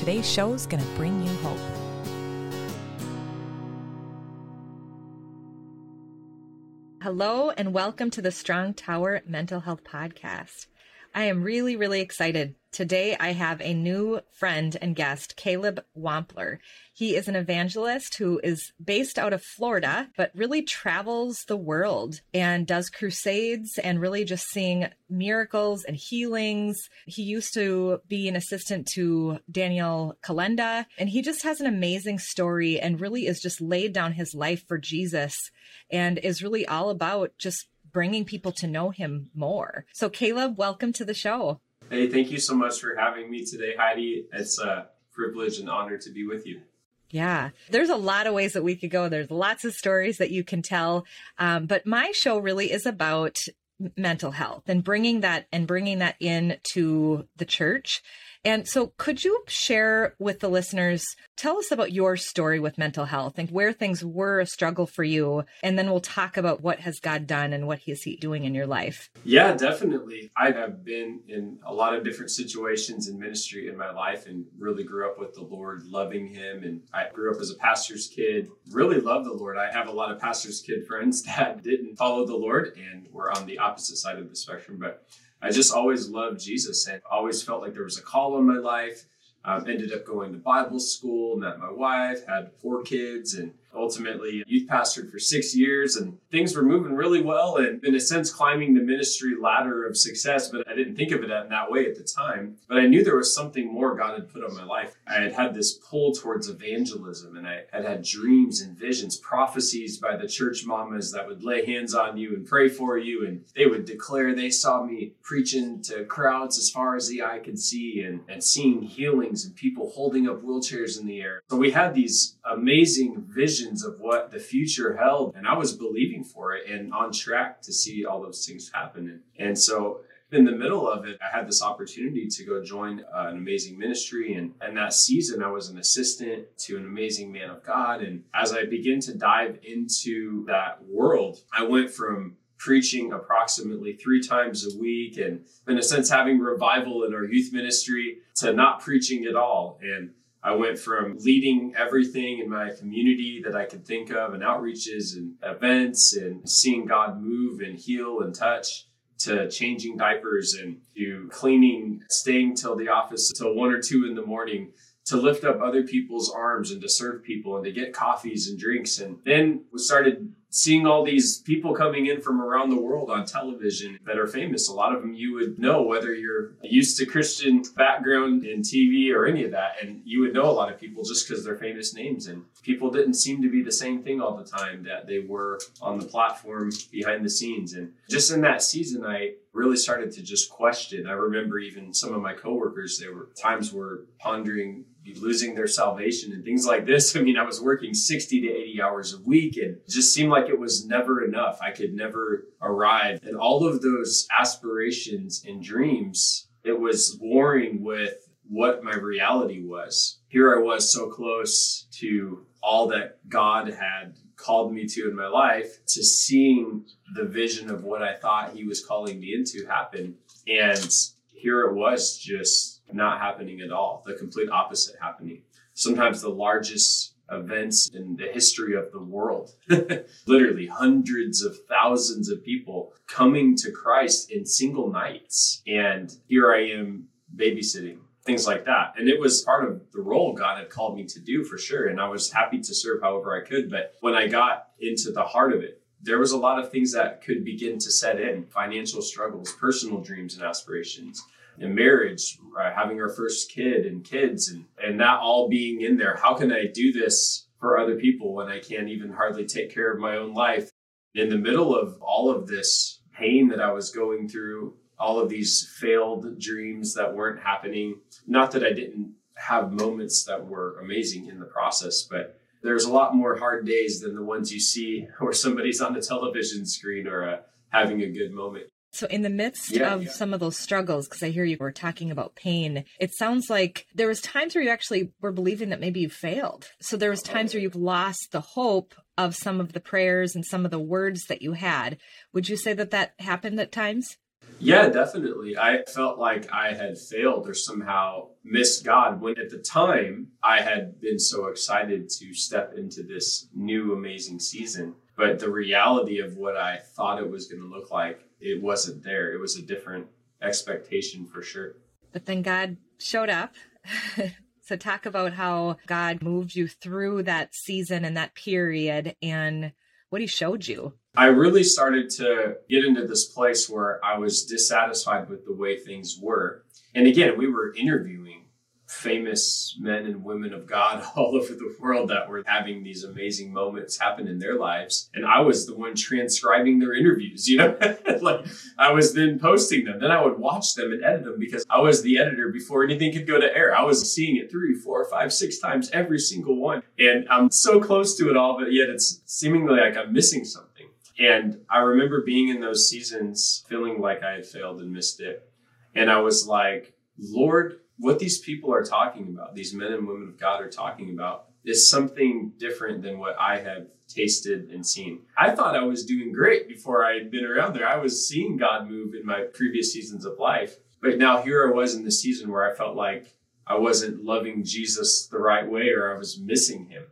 today's show is going to bring you hope. Hello, and welcome to the Strong Tower Mental Health Podcast. I am really, really excited. Today, I have a new friend and guest, Caleb Wampler. He is an evangelist who is based out of Florida, but really travels the world and does crusades and really just seeing miracles and healings. He used to be an assistant to Daniel Kolenda, and he just has an amazing story and really is just laid down his life for Jesus and is really all about just bringing people to know him more. So, Caleb, welcome to the show. Hey, thank you so much for having me today, Heidi. It's a privilege and honor to be with you. Yeah, there's a lot of ways that we could go. There's lots of stories that you can tell. Um, but my show really is about mental health and bringing that and bringing that in to the church and so, could you share with the listeners, tell us about your story with mental health and where things were a struggle for you? And then we'll talk about what has God done and what He doing in your life. Yeah, definitely. I have been in a lot of different situations in ministry in my life and really grew up with the Lord, loving Him. And I grew up as a pastor's kid, really loved the Lord. I have a lot of pastor's kid friends that didn't follow the Lord and were on the opposite side of the spectrum. But I just always loved Jesus and always felt like there was a call on my life. Um, ended up going to Bible school, met my wife, had four kids, and ultimately youth pastored for six years and things were moving really well and in a sense climbing the ministry ladder of success but i didn't think of it in that way at the time. But i knew there was something more god had put on my life. I had had this pull towards evangelism and i had had dreams and visions prophecies by the church mamas that would lay hands on you and pray for you and they would declare they saw me preaching to crowds as far as the eye could see and, and seeing healings and people holding up wheelchairs in the air. So we had these amazing visions visions of what the future held. And I was believing for it and on track to see all those things happen. And, so in the middle of it, I had this opportunity to go join uh, an amazing ministry. And, and that season, I was an assistant to an amazing man of God. And as I began to dive into that world, I went from preaching approximately three times a week and in a sense having revival in our youth ministry to not preaching at all and I went from leading everything in my community that I could think of and outreaches and events and seeing God move and heal and touch to changing diapers and to cleaning, staying till the office till one or two in the morning to lift up other people's arms and to serve people and to get coffees and drinks. And then we started seeing all these people coming in from around the world on television that are famous. A lot of them you would know whether you're used to Christian background in TV or any of that. And you would know a lot of people just because they're famous names. And people didn't seem to be the same thing all the time that they were on the platform behind the scenes. And just in that season, I really started to just question. I remember even some of my coworkers, there were times were pondering losing their salvation and things like this. I mean, I was working 60 to 80 hours a week and just seemed like it was never enough. I could never arrive. And all of those aspirations and dreams, it was warring with what my reality was. Here I was so close to all that God had called me to in my life to seeing the vision of what I thought he was calling me into happen. And here it was just not happening at all, the complete opposite happening. Sometimes the largest events in the history of the world. Literally hundreds of thousands of people coming to Christ in single nights. And here I am babysitting things like that. And it was part of the role God had called me to do for sure. And I was happy to serve however I could. But when I got into the heart of it, there was a lot of things that could begin to set in financial struggles, personal dreams and aspirations, in marriage, uh, having our first kid and kids, and, and that all being in there. How can I do this for other people when I can't even hardly take care of my own life? In the middle of all of this pain that I was going through, all of these failed dreams that weren't happening. Not that I didn't have moments that were amazing in the process, but there's a lot more hard days than the ones you see where somebody's on the television screen or uh, having a good moment. So, in the midst yeah, of yeah. some of those struggles, because I hear you were talking about pain, it sounds like there was times where you actually were believing that maybe you failed. So there was times where you've lost the hope of some of the prayers and some of the words that you had. Would you say that that happened at times? Yeah, definitely. I felt like I had failed or somehow missed God when at the time I had been so excited to step into this new amazing season. But the reality of what I thought it was going to look like it wasn't there. It was a different expectation for sure. But then God showed up. so talk about how God moved you through that season and that period and what he showed you. I really started to get into this place where I was dissatisfied with the way things were. And again, we were interviewing famous men and women of God all over the world that were having these amazing moments happen in their lives. And I was the one transcribing their interviews, you know, like I was then posting them. Then I would watch them and edit them because I was the editor before anything could go to air. I was seeing it three, four, five, six times every single one. And I'm so close to it all, but yet it's seemingly like I'm missing something. And I remember being in those seasons feeling like I had failed and missed it. And I was like, Lord, what these people are talking about, these men and women of God are talking about, is something different than what I have tasted and seen. I thought I was doing great before I had been around there. I was seeing God move in my previous seasons of life. But now here I was in the season where I felt like I wasn't loving Jesus the right way or I was missing him.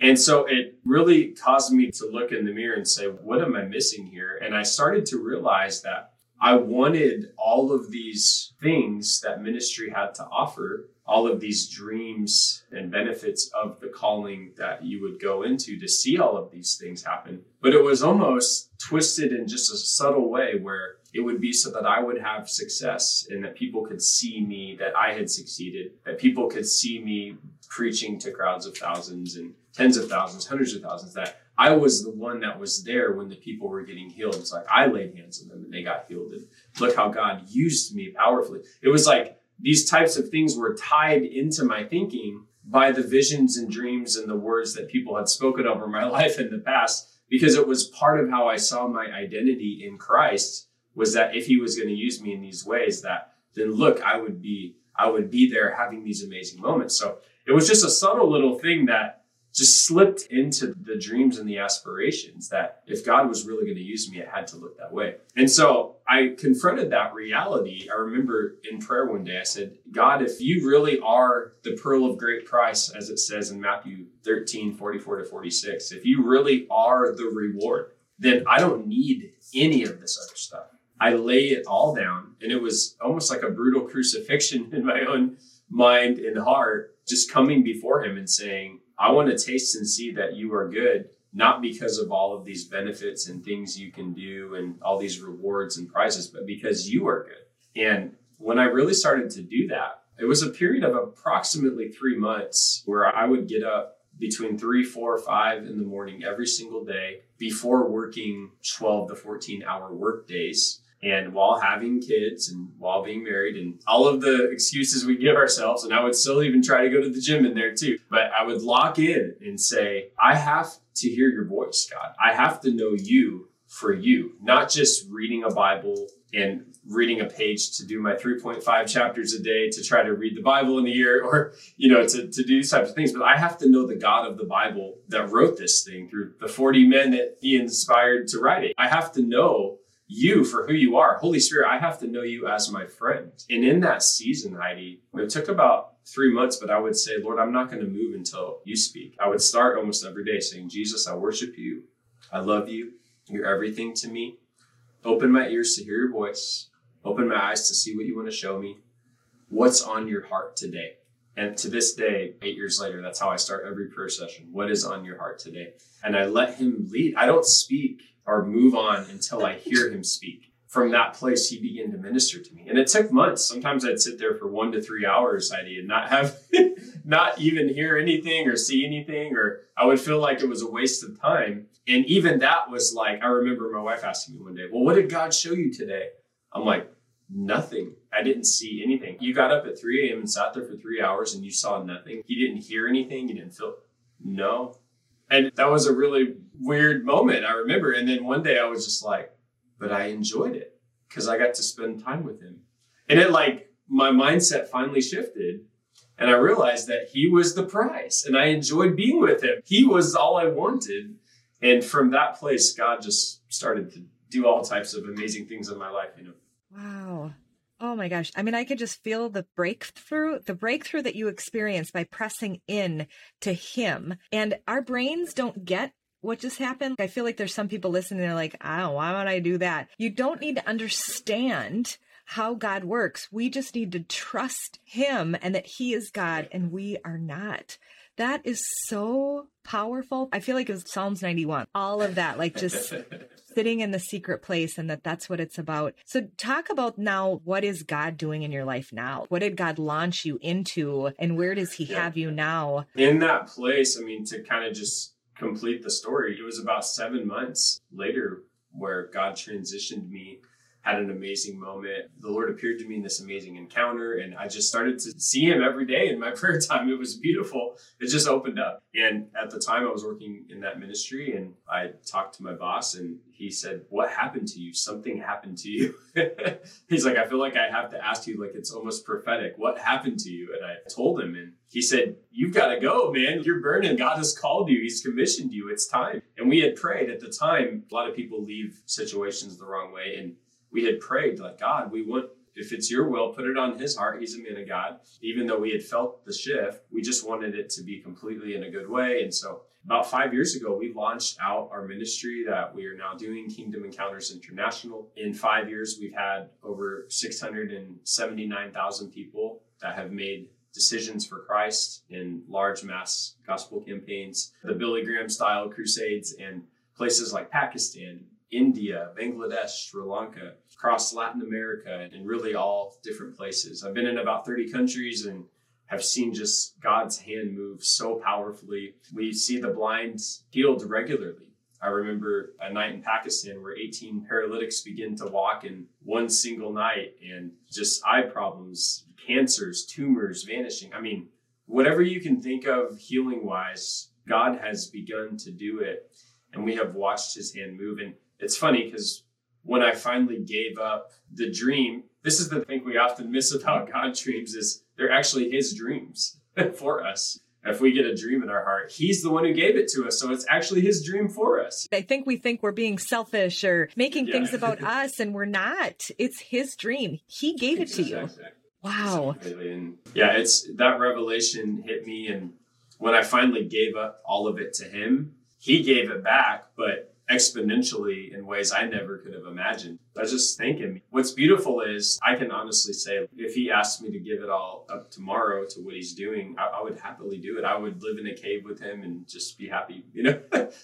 And so it really caused me to look in the mirror and say, what am I missing here? And I started to realize that I wanted all of these things that ministry had to offer, all of these dreams and benefits of the calling that you would go into to see all of these things happen. But it was almost twisted in just a subtle way where it would be so that I would have success and that people could see me, that I had succeeded, that people could see me preaching to crowds of thousands and tens of thousands, hundreds of thousands, that I was the one that was there when the people were getting healed. It's like I laid hands on them and they got healed. And look how God used me powerfully. It was like these types of things were tied into my thinking by the visions and dreams and the words that people had spoken over my life in the past because it was part of how I saw my identity in Christ was that if he was going to use me in these ways that then look I would be I would be there having these amazing moments. So it was just a subtle little thing that just slipped into the dreams and the aspirations that if God was really going to use me, it had to look that way. And so I confronted that reality. I remember in prayer one day, I said, God, if you really are the pearl of great price, as it says in Matthew 13, 44 to 46, if you really are the reward, then I don't need any of this other stuff. I lay it all down. And it was almost like a brutal crucifixion in my own mind and heart, just coming before him and saying, I want to taste and see that you are good, not because of all of these benefits and things you can do and all these rewards and prizes, but because you are good. And when I really started to do that, it was a period of approximately three months where I would get up between three, four, five in the morning every single day before working 12 to 14 hour work days and while having kids and while being married and all of the excuses we give ourselves and i would still even try to go to the gym in there too. But i would lock in and say i have to hear your voice god. I have to know you for you not just reading a bible and reading a page to do my 3.5 chapters a day to try to read the bible in a year or you know to, to do these types of things. But i have to know the god of the bible that wrote this thing through the 40 men that he inspired to write it. I have to know you for who you are. Holy Spirit, I have to know you as my friend. And in that season, Heidi, it took about three months, but I would say, Lord, I'm not going to move until you speak. I would start almost every day saying, Jesus, I worship you. I love you. You're everything to me. Open my ears to hear your voice. Open my eyes to see what you want to show me. What's on your heart today? And to this day, eight years later, that's how I start every prayer session. What is on your heart today? And I let him lead. I don't speak or move on until I hear him speak. From that place, he began to minister to me. And it took months. Sometimes I'd sit there for one to three hours, Heidi, and not have, not even hear anything or see anything, or I would feel like it was a waste of time. And even that was like, I remember my wife asking me one day, Well, what did God show you today? I'm like, nothing. I didn't see anything. You got up at 3 a.m. and sat there for three hours and you saw nothing. You didn't hear anything. You didn't feel, no. And that was a really weird moment, I remember. And then one day I was just like, but I enjoyed it because I got to spend time with him. And it like, my mindset finally shifted. And I realized that he was the prize and I enjoyed being with him. He was all I wanted. And from that place, God just started to do all types of amazing things in my life, you know. Wow. Oh my gosh. I mean, I could just feel the breakthrough, the breakthrough that you experience by pressing in to him. And our brains don't get what just happened. I feel like there's some people listening, they're like, oh, why would I do that? You don't need to understand how God works. We just need to trust him and that he is God and we are not. That is so powerful. I feel like it was Psalms 91. All of that, like just sitting in the secret place and that that's what it's about. So talk about now what is God doing in your life now? What did God launch you into and where does he yeah. have you now? In that place, I mean to kind of just complete the story, it was about 7 months later where God transitioned me had an amazing moment. The Lord appeared to me in this amazing encounter, and I just started to see Him every day in my prayer time. It was beautiful. It just opened up. And at the time, I was working in that ministry, and I talked to my boss, and he said, What happened to you? Something happened to you. He's like, I feel like I have to ask you, like, it's almost prophetic. What happened to you? And I told him, and he said, You've got to go, man. You're burning. God has called you, He's commissioned you. It's time. And we had prayed at the time. A lot of people leave situations the wrong way. And we had prayed like God, we want if it's your will, put it on his heart. He's a man of God. Even though we had felt the shift, we just wanted it to be completely in a good way. And so about five years ago, we launched out our ministry that we are now doing Kingdom Encounters International. In five years, we've had over 679,000 people that have made decisions for Christ in large mass gospel campaigns, the Billy Graham style crusades, and places like Pakistan, India, Bangladesh, Sri Lanka, across Latin America, and really all different places. I've been in about 30 countries and have seen just God's hand move so powerfully. We see the blind healed regularly. I remember a night in Pakistan where 18 paralytics begin to walk in one single night and just eye problems, cancers, tumors vanishing. I mean, whatever you can think of healing wise, God has begun to do it. And we have watched his hand move. And it's funny because when I finally gave up the dream, this is the thing we often miss about God dreams is they're actually his dreams for us. If we get a dream in our heart, he's the one who gave it to us. So it's actually his dream for us. I think we think we're being selfish or making yeah. things about us, and we're not. It's his dream. He gave it to you. Wow. And yeah, it's that revelation hit me. And when I finally gave up all of it to him, he gave it back, but exponentially in ways I never could have imagined. I was just thinking, what's beautiful is I can honestly say, if he asked me to give it all up tomorrow to what he's doing, I, I would happily do it. I would live in a cave with him and just be happy, you know,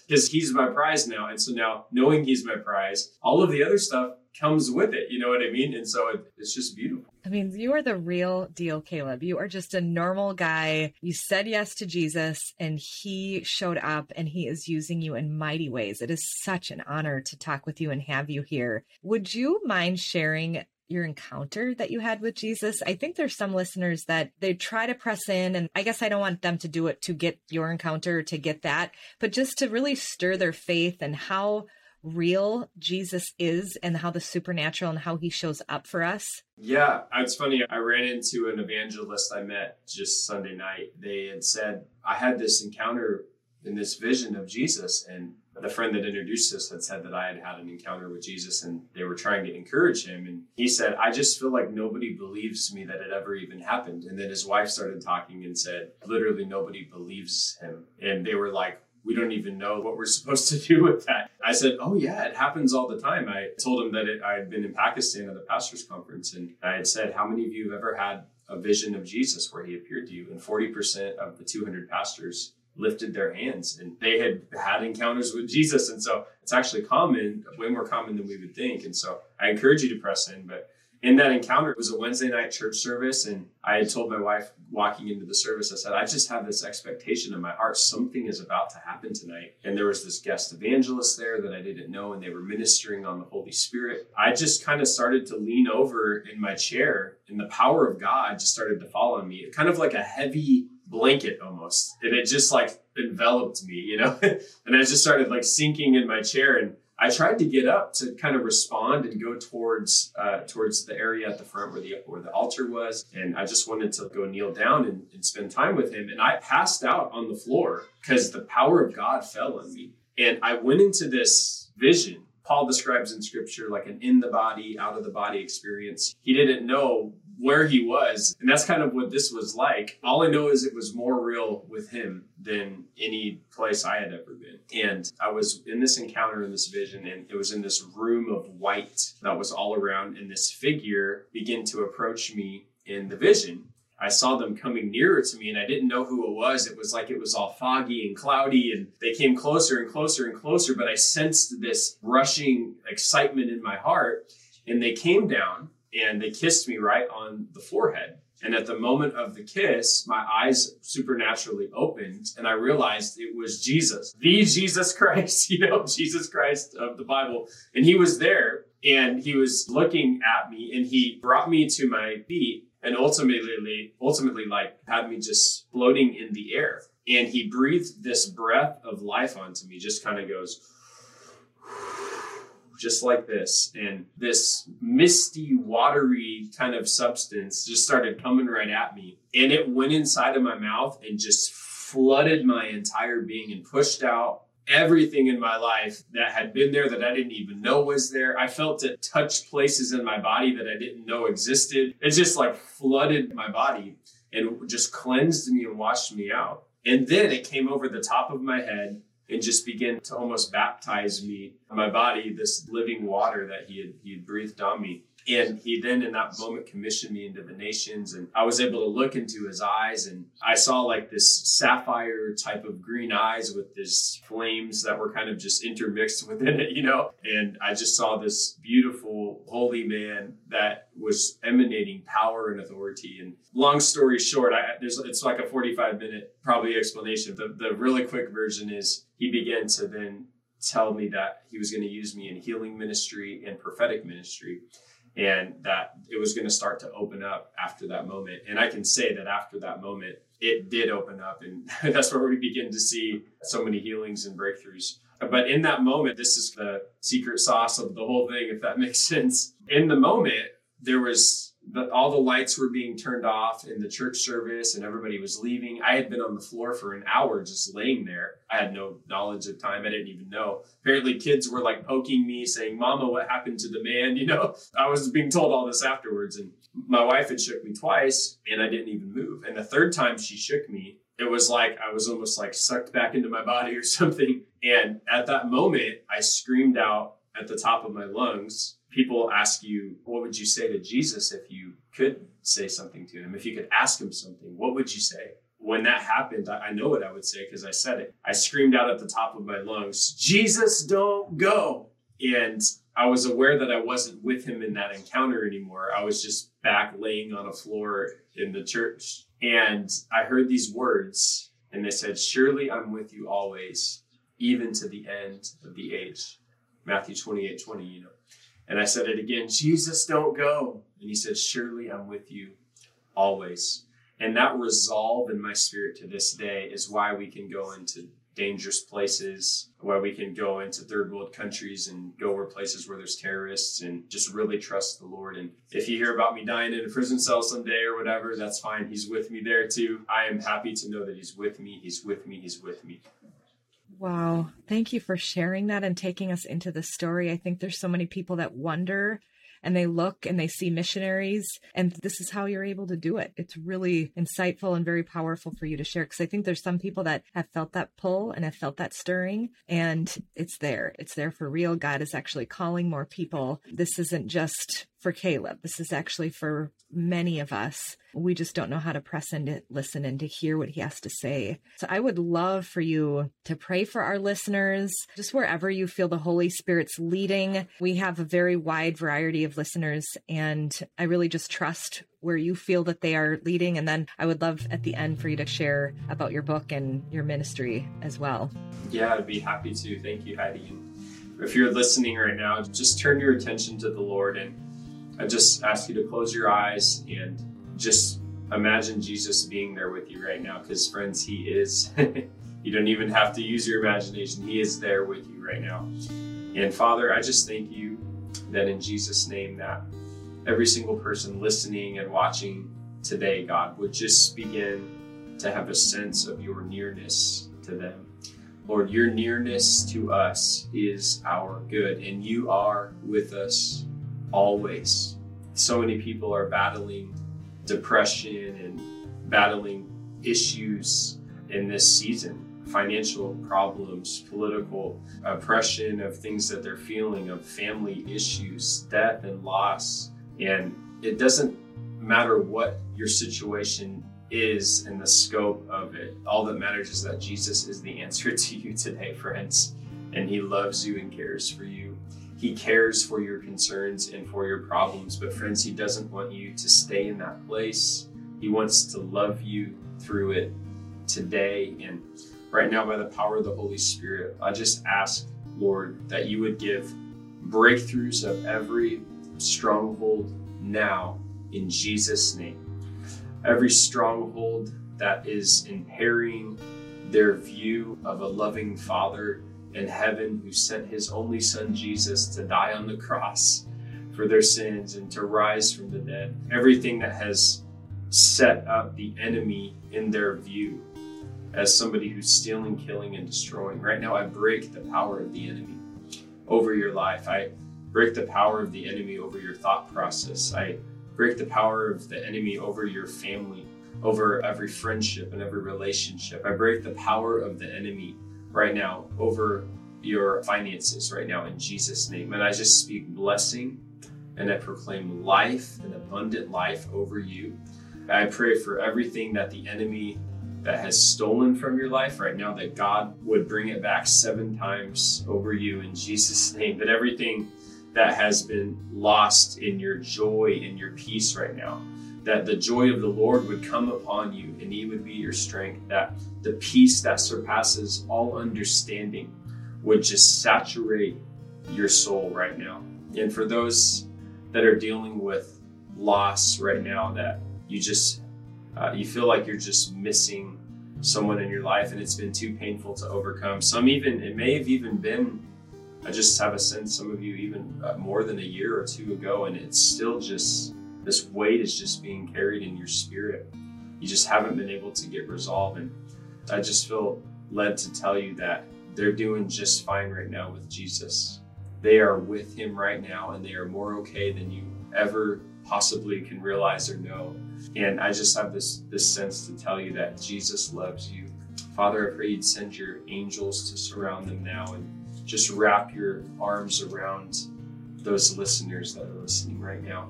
because he's my prize now. And so now knowing he's my prize, all of the other stuff comes with it. You know what I mean? And so it, it's just beautiful. I mean, you are the real deal, Caleb. You are just a normal guy. You said yes to Jesus and he showed up and he is using you in mighty ways. It is such an honor to talk with you and have you here. Would you mind sharing your encounter that you had with Jesus. I think there's some listeners that they try to press in, and I guess I don't want them to do it to get your encounter to get that, but just to really stir their faith and how real Jesus is and how the supernatural and how he shows up for us? Yeah, it's funny. I ran into an evangelist I met just Sunday night. They had said, I had this encounter in this vision of Jesus, and the friend that introduced us had said that I had had an encounter with Jesus and they were trying to encourage him. And he said, I just feel like nobody believes me that it ever even happened. And then his wife started talking and said, literally nobody believes him. And they were like, we don't even know what we're supposed to do with that. I said, Oh, yeah, it happens all the time. I told him that it, I had been in Pakistan at a pastor's conference, and I had said, How many of you have ever had a vision of Jesus where he appeared to you? And 40% of the 200 pastors lifted their hands and they had had encounters with Jesus. And so it's actually common, way more common than we would think. And so I encourage you to press in, but in that encounter, it was a Wednesday night church service. And I had told my wife walking into the service, I said, I just have this expectation in my heart. Something is about to happen tonight. And there was this guest evangelist there that I didn't know, and they were ministering on the Holy Spirit. I just kind of started to lean over in my chair, and the power of God just started to fall on me. Kind of like a heavy blanket almost. And it just like enveloped me, you know? and I just started like sinking in my chair. And I tried to get up to kind of respond and go towards uh, towards the area at the front where the where the altar was, and I just wanted to go kneel down and, and spend time with him. And I passed out on the floor because the power of God fell on me, and I went into this vision. Paul describes in Scripture like an in the body, out of the body experience. He didn't know where he was. And that's kind of what this was like. All I know is it was more real with him than any place I had ever been. And I was in this encounter in this vision, and it was in this room of white that was all around, and this figure began to approach me in the vision. I saw them coming nearer to me and I didn't know who it was. It was like it was all foggy and cloudy and they came closer and closer and closer, but I sensed this rushing excitement in my heart and they came down and they kissed me right on the forehead. And at the moment of the kiss, my eyes supernaturally opened and I realized it was Jesus, the Jesus Christ, you know, Jesus Christ of the Bible. And he was there and he was looking at me and he brought me to my feet and ultimately, ultimately like had me just floating in the air. And he breathed this breath of life onto me, just kind of goes, just like this. And this misty, watery kind of substance just started coming right at me. And it went inside of my mouth and just flooded my entire being and pushed out everything in my life that had been there that I didn't even know was there. I felt it touch places in my body that I didn't know existed. It just like flooded my body and just cleansed me and washed me out. And then it came over the top of my head and just begin to almost baptize me, my body, this living water that he had, he had breathed on me. And he then in that moment commissioned me into the nations and I was able to look into his eyes and I saw like this sapphire type of green eyes with this flames that were kind of just intermixed within it, you know? And I just saw this beautiful holy man that was emanating power and authority. And long story short, I, there's it's like a 45 minute probably explanation. The, the really quick version is he began to then tell me that he was going to use me in healing ministry and prophetic ministry and that it was going to start to open up after that moment. And I can say that after that moment, it did open up, and that's where we begin to see so many healings and breakthroughs. But in that moment, this is the secret sauce of the whole thing, if that makes sense. In the moment, there was the, all the lights were being turned off in the church service and everybody was leaving. I had been on the floor for an hour just laying there. I had no knowledge of time. I didn't even know. Apparently, kids were like poking me, saying, Mama, what happened to the man? You know, I was being told all this afterwards. And my wife had shook me twice and I didn't even move. And the third time she shook me, it was like I was almost like sucked back into my body or something. And at that moment, I screamed out at the top of my lungs people ask you, what would you say to Jesus if you could say something to him? If you could ask him something, what would you say? When that happened, I, know what I would say because I said it. I screamed out at the top of my lungs, Jesus, don't go. And I was aware that I wasn't with him in that encounter anymore. I was just back laying on a floor in the church. And I heard these words, and they said, Surely I'm with you always, even to the end of the age. Matthew 28 20, you know. And I said it again Jesus, don't go. And he said, Surely I'm with you always. And that resolve in my spirit to this day is why we can go into dangerous places, why we can go into third world countries and go where places where there's terrorists and just really trust the Lord. And if you hear about me dying in a prison cell someday or whatever, that's fine. He's with me there too. I am happy to know that He's with me. He's with me. He's with me. Wow. Thank you for sharing that and taking us into the story. I think there's so many people that wonder and they look and they see missionaries and this is how you're able to do it it's really insightful and very powerful for you to share because i think there's some people that have felt that pull and have felt that stirring and it's there it's there for real god is actually calling more people this isn't just for Caleb. This is actually for many of us. We just don't know how to press into listen and to hear what he has to say. So I would love for you to pray for our listeners, just wherever you feel the Holy Spirit's leading. We have a very wide variety of listeners, and I really just trust where you feel that they are leading. And then I would love at the end for you to share about your book and your ministry as well. Yeah, I'd be happy to. Thank you, Heidi. If you're listening right now, just turn your attention to the Lord and I just ask you to close your eyes and just imagine Jesus being there with you right now because, friends, He is. you don't even have to use your imagination, He is there with you right now. And Father, I just thank you that in Jesus' name, that every single person listening and watching today, God, would just begin to have a sense of your nearness to them. Lord, your nearness to us is our good, and you are with us always. So many people are battling depression and battling issues in this season financial problems, political oppression of things that they're feeling, of family issues, death and loss. And it doesn't matter what your situation is and the scope of it. All that matters is that Jesus is the answer to you today, friends, and He loves you and cares for you. He cares for your concerns and for your problems. But, friends, He doesn't want you to stay in that place. He wants to love you through it today. And right now, by the power of the Holy Spirit, I just ask, Lord, that you would give breakthroughs of every stronghold now in Jesus' name. Every stronghold that is impairing their view of a loving Father in heaven who sent his only son Jesus to die on the cross for their sins and to rise from the dead. Everything that has set up the enemy in their view as somebody who's stealing, killing, and destroying. Right now, I break the power of the enemy over your life. I break the power of the enemy over your thought process. I break the power of the enemy over your family, over every friendship and every relationship. I break the power of the enemy right now over your finances right now in Jesus' name. And I just speak blessing and I proclaim life and abundant life over you. I pray for everything that the enemy that has stolen from your life right now, that God would bring it back seven times over you in Jesus' name. That everything that has been lost in your joy and your peace right now, that the joy of the Lord would come upon you and He would be your strength, that the peace that surpasses all understanding would just saturate your soul right now. And for those that are dealing with loss right now, that you just uh, you feel like you're just missing someone in your life and it's been too painful to overcome. Some even it may have even been I just have a sense some of you even uh, more than a year or two ago and it's still just this weight is just being carried in your spirit. You just haven't been able to get resolved. And I just feel led to tell you that they're doing just fine right now with Jesus. They are with him right now and they are more okay than you ever possibly can realize or know. And I just have this this sense to tell you that Jesus loves you. Father, I pray you'd send your angels to surround them now and just wrap your arms around those listeners that are listening right now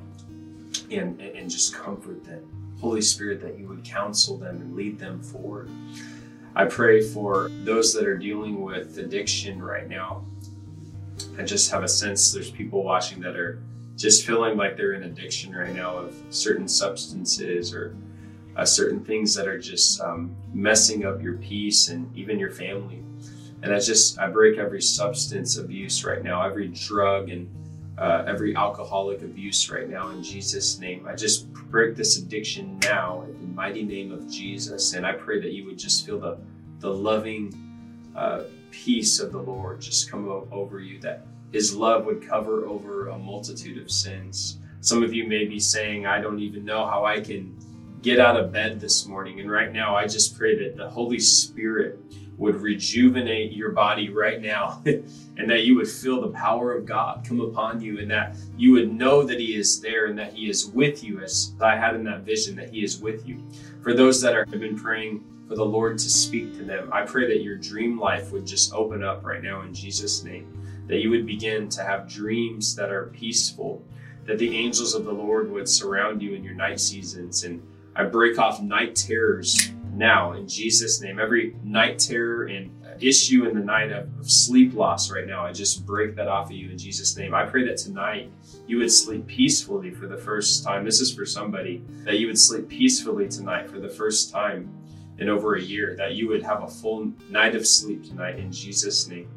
and, and just comfort them. Holy Spirit, that you would counsel them and lead them forward. I pray for those that are dealing with addiction right now. I just have a sense there's people watching that are just feeling like they're in addiction right now of certain substances or uh, certain things that are just um, messing up your peace and even your family. And I just, I break every substance abuse right now, every drug and uh, every alcoholic abuse right now in Jesus' name. I just break this addiction now in the mighty name of Jesus. And I pray that you would just feel the, the loving uh, peace of the Lord just come over you, that his love would cover over a multitude of sins. Some of you may be saying, I don't even know how I can get out of bed this morning. And right now, I just pray that the Holy Spirit would rejuvenate your body right now and that you would feel the power of God come upon you and that you would know that He is there and that He is with you, as I had in that vision, that He is with you. For those that are, have been praying for the Lord to speak to them, I pray that your dream life would just open up right now in Jesus' name, that you would begin to have dreams that are peaceful that the angels of the Lord would surround you in your night seasons. And I break off night terrors now in Jesus' name. Every night terror and issue in the night of, of sleep loss right now, I just break that off of you in Jesus' name. I pray that tonight you would sleep peacefully for the first time. This is for somebody that you would sleep peacefully tonight for the first time in over a year, that you would have a full night of sleep tonight in Jesus' name.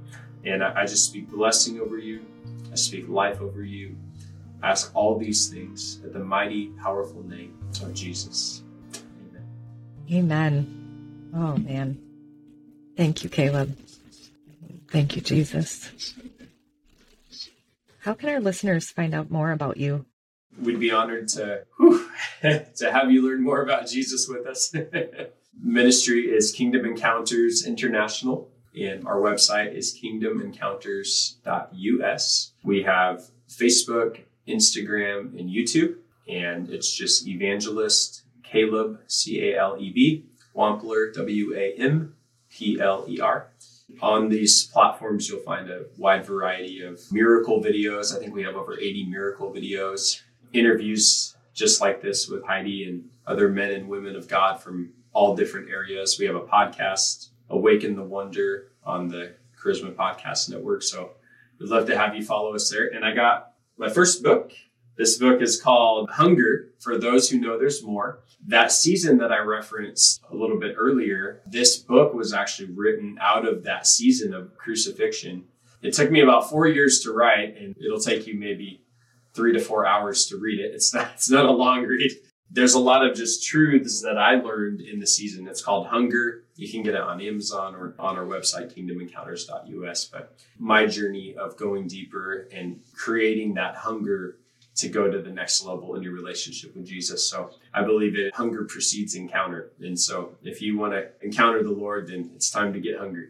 And I, I just speak blessing over you. I speak life over you. I ask all these things in the mighty, powerful name of Jesus. Amen. Oh, man. Thank you, Caleb. Thank you, Jesus. How can our listeners find out more about you? We'd be honored to whew, to have you learn more about Jesus with us. Ministry is Kingdom Encounters International, and our website is kingdomencounters.us. We have Facebook, Instagram, and YouTube, and it's just Evangelist Caleb, C A L E B, Wampler, W A M P L E R. On these platforms, you'll find a wide variety of miracle videos. I think we have over 80 miracle videos, interviews just like this with Heidi and other men and women of God from all different areas. We have a podcast, Awaken the Wonder, on the Charisma Podcast Network. So we'd love to have you follow us there. And I got my first book. This book is called Hunger for Those Who Know There's More. That season that I referenced a little bit earlier, this book was actually written out of that season of crucifixion. It took me about four years to write, and it'll take you maybe three to four hours to read it. It's not, it's not a long read. There's a lot of just truths that I learned in the season. It's called Hunger. You can get it on Amazon or on our website, kingdomencounters.us. But my journey of going deeper and creating that hunger to go to the next level in your relationship with Jesus. So I believe it hunger precedes encounter. And so if you want to encounter the Lord, then it's time to get hungry.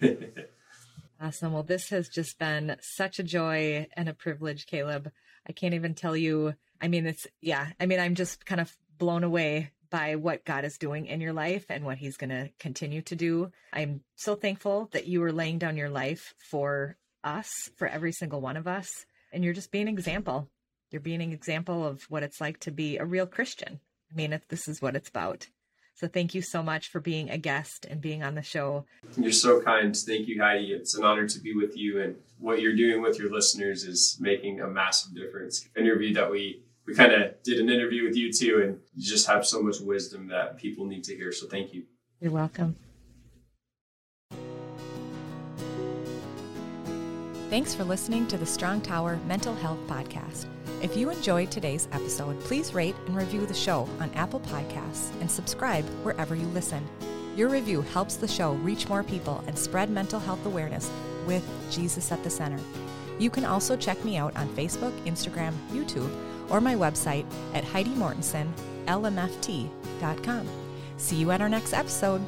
awesome. Well, this has just been such a joy and a privilege, Caleb. I can't even tell you. I mean, it's, yeah, I mean, I'm just kind of blown away by what God is doing in your life and what He's going to continue to do. I'm so thankful that you were laying down your life for us, for every single one of us. And you're just being an example you're being an example of what it's like to be a real Christian. I mean, if this is what it's about. So thank you so much for being a guest and being on the show. You're so kind. Thank you, Heidi. It's an honor to be with you. And what you're doing with your listeners is making a massive difference. Interview that we we kind of did an interview with you too, and you just have so much wisdom that people need to hear. So thank you. You're welcome. Thanks for listening to the Strong Tower Mental Health Podcast. If you enjoyed today's episode, please rate and review the show on Apple Podcasts and subscribe wherever you listen. Your review helps the show reach more people and spread mental health awareness with Jesus at the center. You can also check me out on Facebook, Instagram, YouTube, or my website at HeidiMortensonLMFT.com. See you at our next episode.